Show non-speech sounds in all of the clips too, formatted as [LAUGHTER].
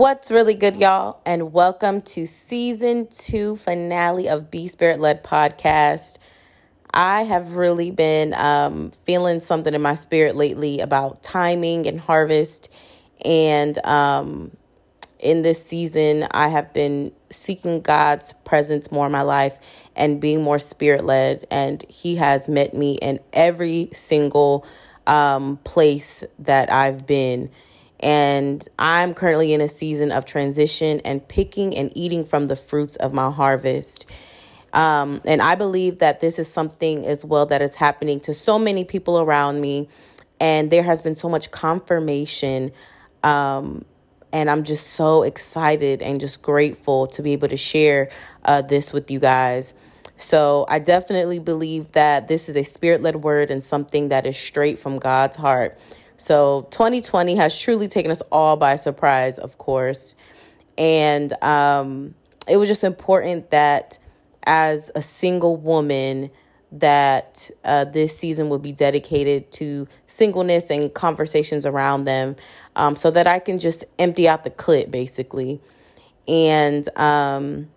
What's really good, y'all? And welcome to season two finale of Be Spirit Led podcast. I have really been um, feeling something in my spirit lately about timing and harvest. And um, in this season, I have been seeking God's presence more in my life and being more spirit led. And He has met me in every single um, place that I've been. And I'm currently in a season of transition and picking and eating from the fruits of my harvest. Um, and I believe that this is something as well that is happening to so many people around me. And there has been so much confirmation. Um, and I'm just so excited and just grateful to be able to share uh, this with you guys. So I definitely believe that this is a spirit led word and something that is straight from God's heart. So 2020 has truly taken us all by surprise, of course. And um, it was just important that as a single woman, that uh, this season would be dedicated to singleness and conversations around them um, so that I can just empty out the clip basically. And um,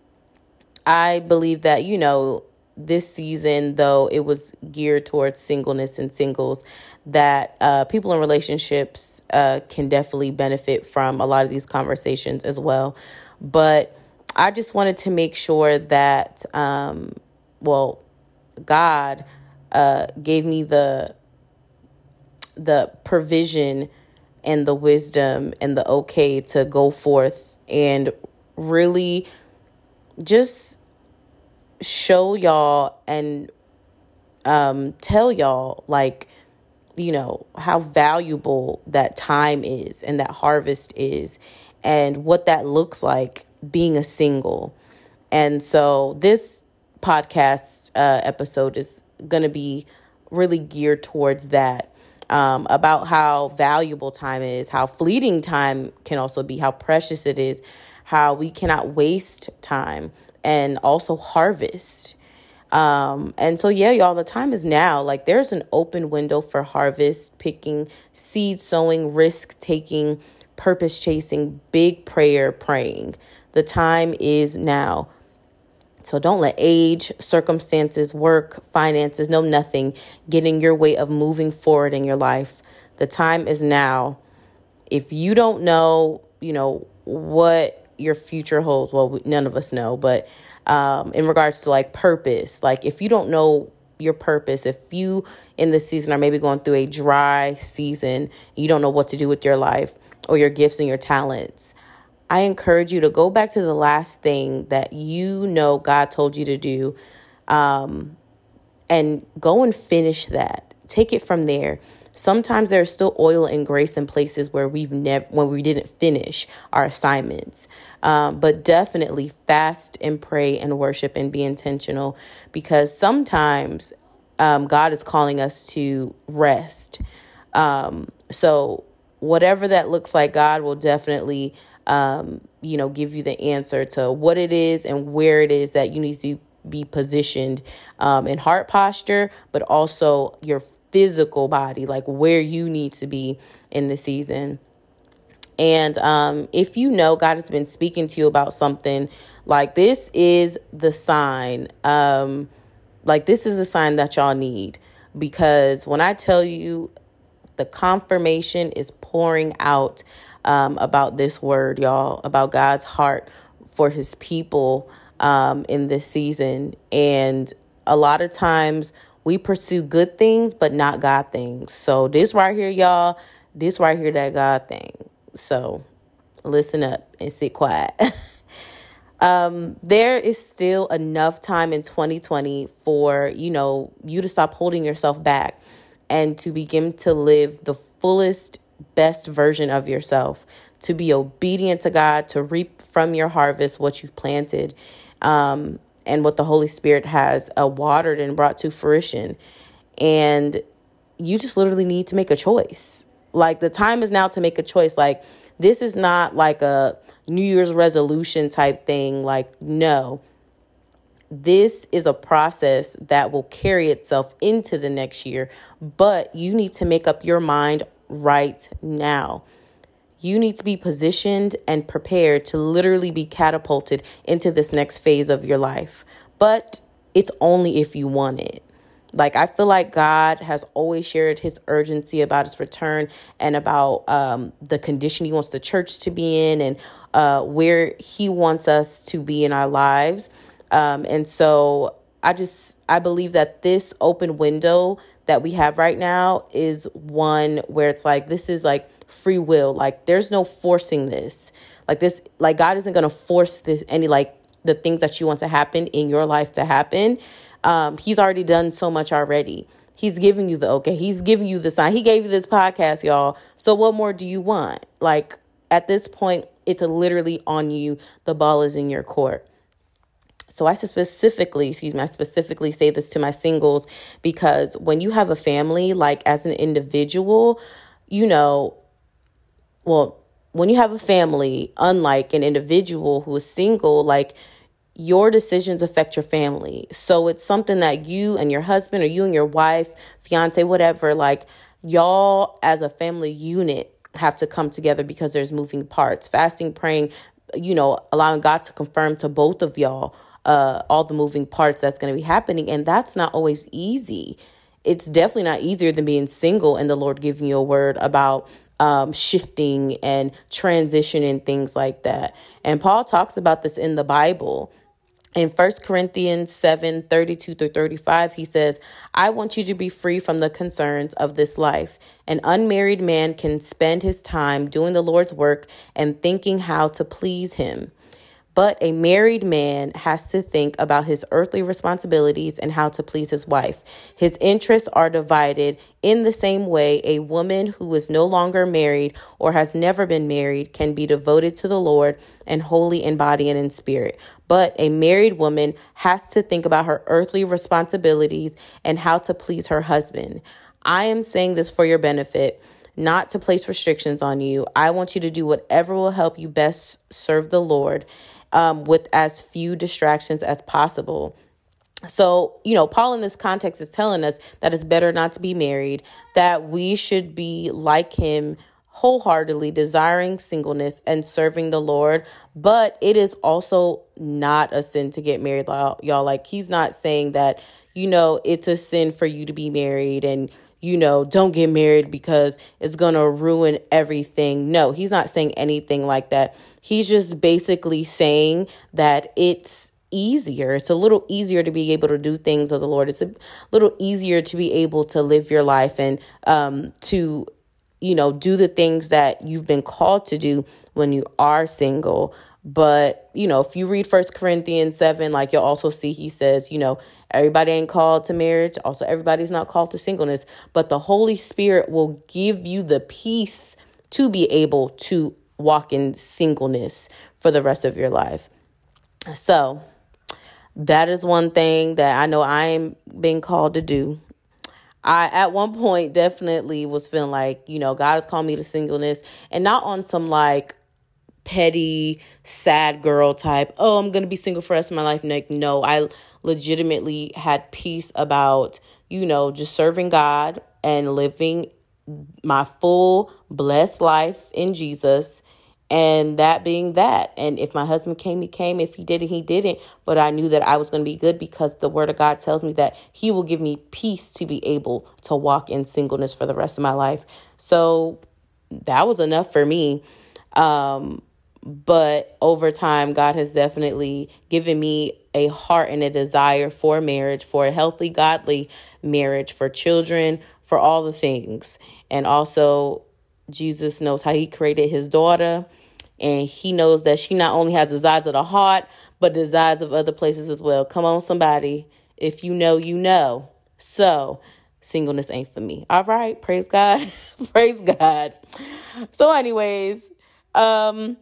I believe that, you know, this season, though it was geared towards singleness and singles, that uh, people in relationships uh, can definitely benefit from a lot of these conversations as well. But I just wanted to make sure that, um, well, God uh, gave me the the provision and the wisdom and the okay to go forth and really just show y'all and um, tell y'all like you know how valuable that time is and that harvest is and what that looks like being a single. And so this podcast uh, episode is going to be really geared towards that um, about how valuable time is how fleeting time can also be how precious it is how we cannot waste time and also harvest. Um, and so, yeah, y'all, the time is now. Like, there's an open window for harvest, picking, seed sowing, risk taking, purpose chasing, big prayer praying. The time is now. So don't let age, circumstances, work, finances, no nothing get in your way of moving forward in your life. The time is now. If you don't know, you know, what your future holds. Well, we, none of us know, but um, in regards to like purpose, like if you don't know your purpose, if you in this season are maybe going through a dry season, you don't know what to do with your life or your gifts and your talents. I encourage you to go back to the last thing that you know God told you to do um, and go and finish that. Take it from there. Sometimes there's still oil and grace in places where we've never, when we didn't finish our assignments. Um, but definitely fast and pray and worship and be intentional because sometimes um, God is calling us to rest. Um, so whatever that looks like, God will definitely, um, you know, give you the answer to what it is and where it is that you need to be positioned um, in heart posture, but also your physical body, like where you need to be in the season. And um, if you know God has been speaking to you about something, like this is the sign. Um, like this is the sign that y'all need. Because when I tell you the confirmation is pouring out um, about this word, y'all, about God's heart for his people um, in this season. And a lot of times we pursue good things, but not God things. So, this right here, y'all, this right here, that God thing. So, listen up and sit quiet. [LAUGHS] um, there is still enough time in 2020 for, you know, you to stop holding yourself back and to begin to live the fullest, best version of yourself, to be obedient to God, to reap from your harvest what you've planted. Um, and what the Holy Spirit has uh, watered and brought to fruition. And you just literally need to make a choice. Like the time is now to make a choice. Like this is not like a New Year's resolution type thing. Like, no. This is a process that will carry itself into the next year, but you need to make up your mind right now. You need to be positioned and prepared to literally be catapulted into this next phase of your life. But it's only if you want it. Like, I feel like God has always shared his urgency about his return and about um, the condition he wants the church to be in and uh, where he wants us to be in our lives. Um, and so I just, I believe that this open window that we have right now is one where it's like, this is like free will. Like, there's no forcing this. Like, this, like, God isn't going to force this, any, like, the things that you want to happen in your life to happen. Um, he's already done so much already. He's giving you the okay. He's giving you the sign. He gave you this podcast, y'all. So what more do you want? Like at this point, it's literally on you. The ball is in your court. So I specifically, excuse me, I specifically say this to my singles because when you have a family, like as an individual, you know, well, when you have a family, unlike an individual who is single, like your decisions affect your family. So it's something that you and your husband or you and your wife, fiance, whatever, like y'all as a family unit have to come together because there's moving parts. Fasting, praying, you know, allowing God to confirm to both of y'all uh all the moving parts that's going to be happening and that's not always easy. It's definitely not easier than being single and the Lord giving you a word about um, shifting and transition and things like that. And Paul talks about this in the Bible in 1 Corinthians 7 32 through 35, he says, I want you to be free from the concerns of this life. An unmarried man can spend his time doing the Lord's work and thinking how to please him. But a married man has to think about his earthly responsibilities and how to please his wife. His interests are divided in the same way a woman who is no longer married or has never been married can be devoted to the Lord and holy in body and in spirit. But a married woman has to think about her earthly responsibilities and how to please her husband. I am saying this for your benefit not to place restrictions on you. I want you to do whatever will help you best serve the Lord um, with as few distractions as possible. So, you know, Paul in this context is telling us that it's better not to be married, that we should be like him wholeheartedly desiring singleness and serving the Lord, but it is also not a sin to get married, y'all. Like, he's not saying that, you know, it's a sin for you to be married and, you know, don't get married because it's going to ruin everything. No, he's not saying anything like that. He's just basically saying that it's easier. It's a little easier to be able to do things of the Lord. It's a little easier to be able to live your life and um, to, you know, do the things that you've been called to do when you are single. But, you know, if you read First Corinthians 7, like you'll also see he says, you know, everybody ain't called to marriage. Also, everybody's not called to singleness. But the Holy Spirit will give you the peace to be able to walk in singleness for the rest of your life. So, that is one thing that I know I'm being called to do. I at one point definitely was feeling like, you know, God has called me to singleness and not on some like petty, sad girl type, oh, I'm to be single for the rest of my life. Like, no, I legitimately had peace about, you know, just serving God and living my full blessed life in Jesus and that being that and if my husband came he came. If he didn't he didn't. But i knew that i was going to be good because the word of god tells me that he will give me peace to be able to walk in singleness for the rest of my life. So that was enough for me. Um, but over time god has definitely given me a heart and a desire for marriage for a healthy godly marriage for children for all the things. And also Jesus knows how he created his daughter. And he knows that she not only has desires of the heart, but desires of other places as well. Come on, somebody. If you know, you know. So, singleness ain't for me. All right. Praise God. [LAUGHS] praise God. So, anyways, um,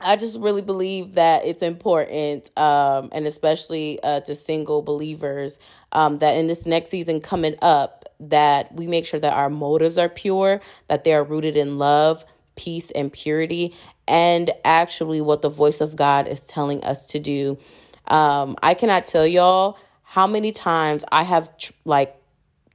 I just really believe that it's important, um, and especially uh, to single believers, um, that in this next season coming up, that we make sure that our motives are pure, that they are rooted in love, peace, and purity, and actually what the voice of God is telling us to do. Um, I cannot tell y'all how many times I have tr- like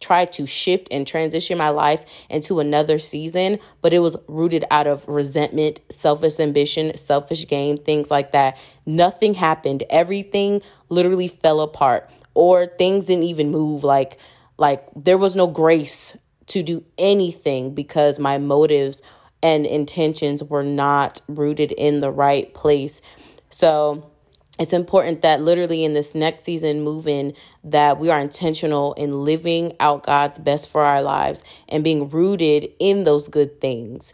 tried to shift and transition my life into another season, but it was rooted out of resentment, selfish ambition, selfish gain, things like that. Nothing happened. Everything literally fell apart or things didn't even move like like there was no grace to do anything because my motives and intentions were not rooted in the right place. So, it's important that literally in this next season moving that we are intentional in living out God's best for our lives and being rooted in those good things.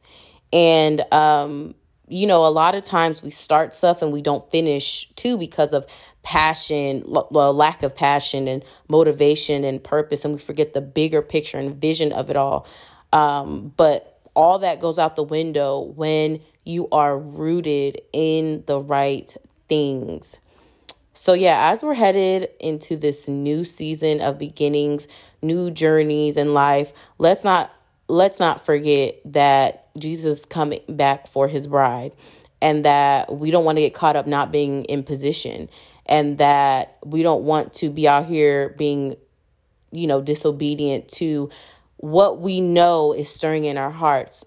And um you know, a lot of times we start stuff and we don't finish too because of passion, lack of passion and motivation and purpose, and we forget the bigger picture and vision of it all. Um, but all that goes out the window when you are rooted in the right things. So, yeah, as we're headed into this new season of beginnings, new journeys in life, let's not let's not forget that Jesus coming back for his bride and that we don't want to get caught up not being in position and that we don't want to be out here being you know disobedient to what we know is stirring in our hearts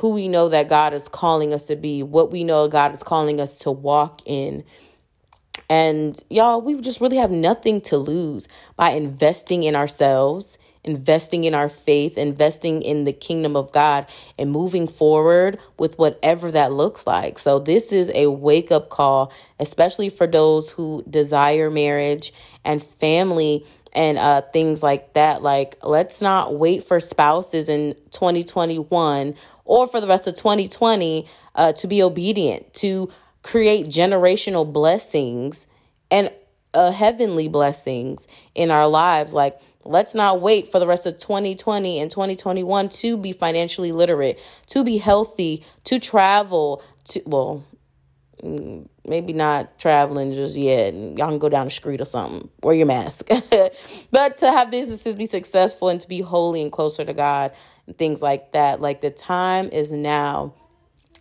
who we know that God is calling us to be what we know God is calling us to walk in. And y'all we just really have nothing to lose by investing in ourselves investing in our faith, investing in the kingdom of God, and moving forward with whatever that looks like. So, this is a wake up call, especially for those who desire marriage and family and uh, things like that. Like, let's not wait for spouses in 2021 or for the rest of 2020 uh, to be obedient, to create generational blessings and uh, heavenly blessings in our lives. Like, Let's not wait for the rest of 2020 and 2021 to be financially literate, to be healthy, to travel, to well, mm, maybe not traveling just yet. Y'all can go down the street or something. Wear your mask. [LAUGHS] but to have businesses be successful and to be holy and closer to God and things like that. Like the time is now.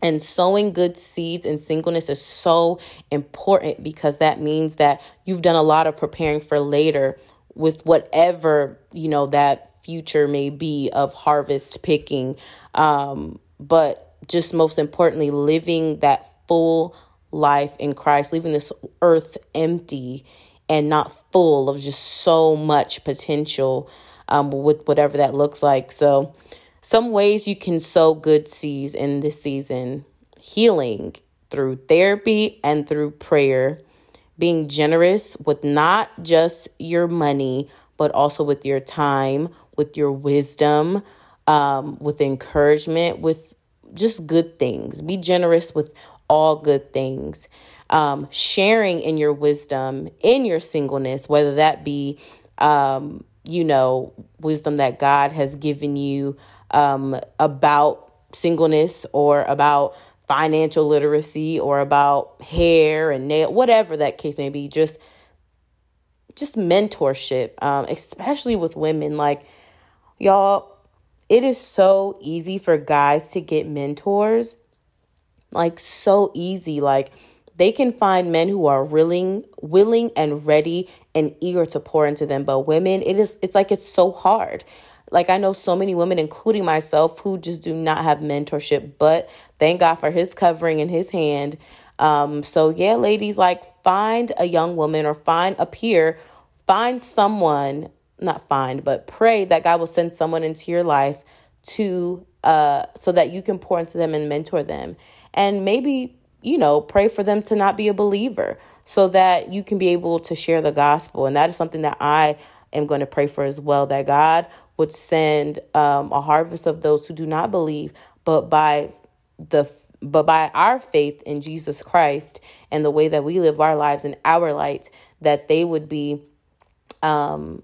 And sowing good seeds in singleness is so important because that means that you've done a lot of preparing for later with whatever you know that future may be of harvest picking. Um but just most importantly living that full life in Christ leaving this earth empty and not full of just so much potential um with whatever that looks like. So some ways you can sow good seeds in this season healing through therapy and through prayer being generous with not just your money, but also with your time, with your wisdom, um, with encouragement, with just good things. Be generous with all good things. Um, sharing in your wisdom, in your singleness, whether that be, um, you know, wisdom that God has given you um, about singleness or about financial literacy or about hair and nail, whatever that case may be, just just mentorship, um, especially with women. Like, y'all, it is so easy for guys to get mentors. Like, so easy. Like, they can find men who are willing, willing and ready and eager to pour into them. But women, it is it's like it's so hard. Like I know so many women, including myself, who just do not have mentorship, but thank God for his covering and his hand. Um, so yeah, ladies, like find a young woman or find a peer, find someone, not find, but pray that God will send someone into your life to uh so that you can pour into them and mentor them. And maybe you know, pray for them to not be a believer so that you can be able to share the gospel. And that is something that I am going to pray for as well that God would send um, a harvest of those who do not believe, but by the but by our faith in Jesus Christ and the way that we live our lives in our light, that they would be um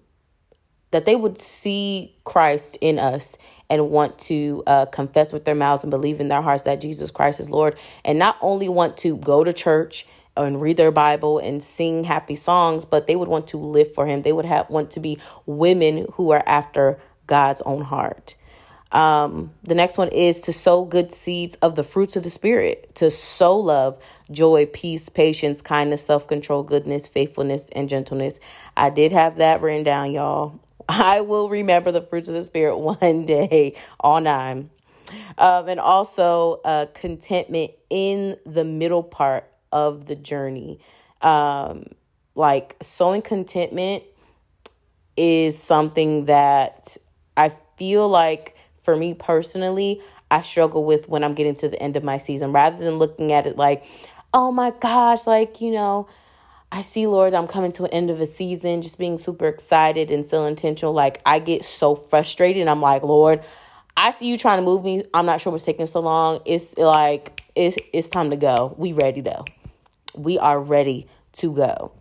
that they would see Christ in us and want to uh, confess with their mouths and believe in their hearts that Jesus Christ is Lord, and not only want to go to church and read their Bible and sing happy songs, but they would want to live for Him. They would have want to be women who are after God's own heart. Um, the next one is to sow good seeds of the fruits of the Spirit, to sow love, joy, peace, patience, kindness, self control, goodness, faithfulness, and gentleness. I did have that written down, y'all. [LAUGHS] I will remember the fruits of the Spirit [LAUGHS] one day, all nine. Um, and also uh, contentment in the middle part of the journey. Um, like sowing contentment is something that I feel like for me personally, I struggle with when I'm getting to the end of my season rather than looking at it like, oh my gosh, like, you know, I see, Lord, I'm coming to an end of a season, just being super excited and still intentional. Like, I get so frustrated. And I'm like, Lord, I see you trying to move me. I'm not sure what's taking so long. It's like, it's, it's time to go. We ready though. We are ready to go.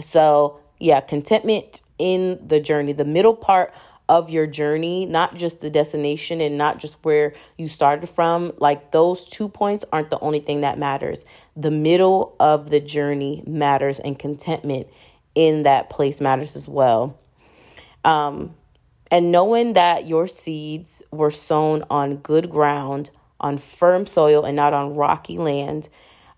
So, yeah, contentment in the journey, the middle part of your journey, not just the destination and not just where you started from. Like those two points aren't the only thing that matters. The middle of the journey matters, and contentment in that place matters as well. Um, and knowing that your seeds were sown on good ground, on firm soil, and not on rocky land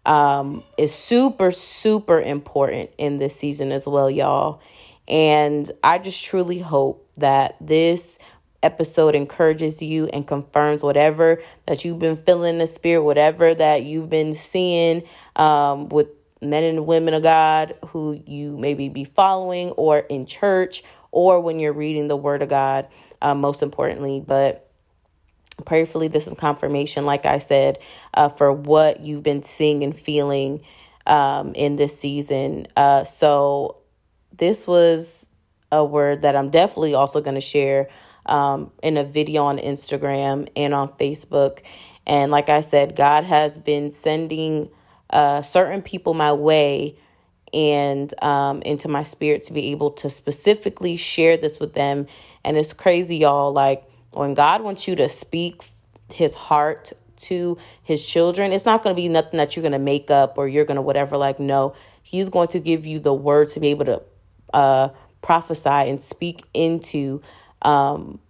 um, is super, super important in this season as well, y'all. And I just truly hope that this episode encourages you and confirms whatever that you've been feeling in the spirit, whatever that you've been seeing um, with men and women of God who you maybe be following or in church or when you're reading the Word of God, uh, most importantly. But prayerfully, this is confirmation, like I said, uh, for what you've been seeing and feeling um, in this season. Uh, so this was a word that I'm definitely also going to share um, in a video on Instagram and on Facebook. And like I said, God has been sending uh, certain people my way and um, into my spirit to be able to specifically share this with them. And it's crazy, y'all. Like when God wants you to speak his heart to his children, it's not going to be nothing that you're going to make up or you're going to whatever. Like, no, he's going to give you the word to be able to uh, prophesy and speak into, um,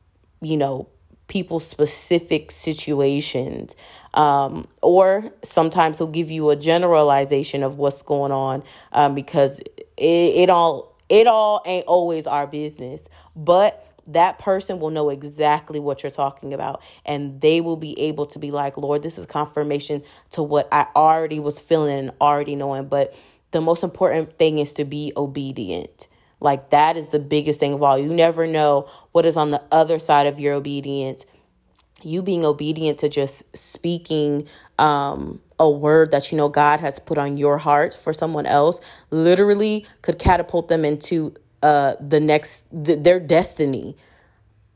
you know, people's specific situations. Um, or sometimes he'll give you a generalization of what's going on um, because it, it all it all ain't always our business. But that person will know exactly what you're talking about and they will be able to be like lord this is confirmation to what i already was feeling and already knowing but the most important thing is to be obedient like that is the biggest thing of all. You never know what is on the other side of your obedience. You being obedient to just speaking um, a word that you know God has put on your heart for someone else literally could catapult them into uh, the next th- their destiny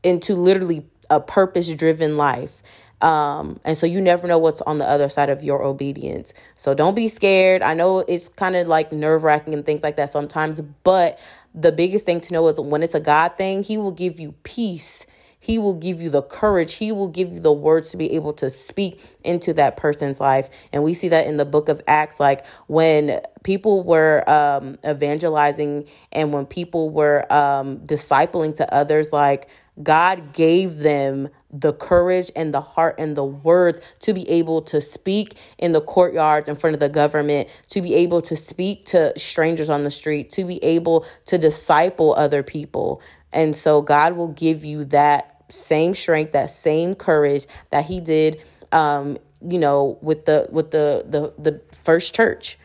into literally a purpose driven life. Um, and so you never know what's on the other side of your obedience. So don't be scared. I know it's kind of like nerve wracking and things like that sometimes, but the biggest thing to know is when it's a God thing, He will give you peace. He will give you the courage. He will give you the words to be able to speak into that person's life. And we see that in the book of Acts, like when people were um, evangelizing and when people were um, discipling to others, like God gave them the courage and the heart and the words to be able to speak in the courtyards in front of the government, to be able to speak to strangers on the street, to be able to disciple other people. And so God will give you that same strength, that same courage that he did um, you know, with the with the the the first church.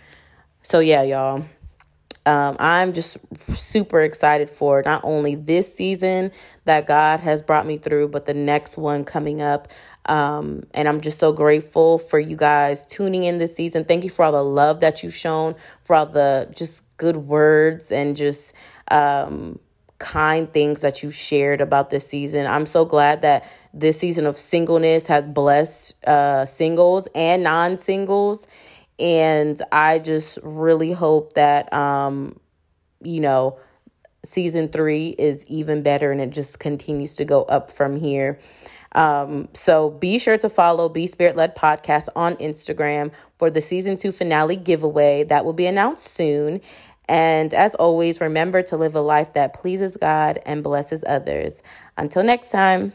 So yeah, y'all. Um, I'm just super excited for not only this season that God has brought me through, but the next one coming up. Um, and I'm just so grateful for you guys tuning in this season. Thank you for all the love that you've shown, for all the just good words and just um, kind things that you shared about this season. I'm so glad that this season of singleness has blessed uh, singles and non singles and I just really hope that, um, you know, season three is even better and it just continues to go up from here. Um, so be sure to follow Be Spirit Led Podcast on Instagram for the season two finale giveaway that will be announced soon. And as always, remember to live a life that pleases God and blesses others. Until next time.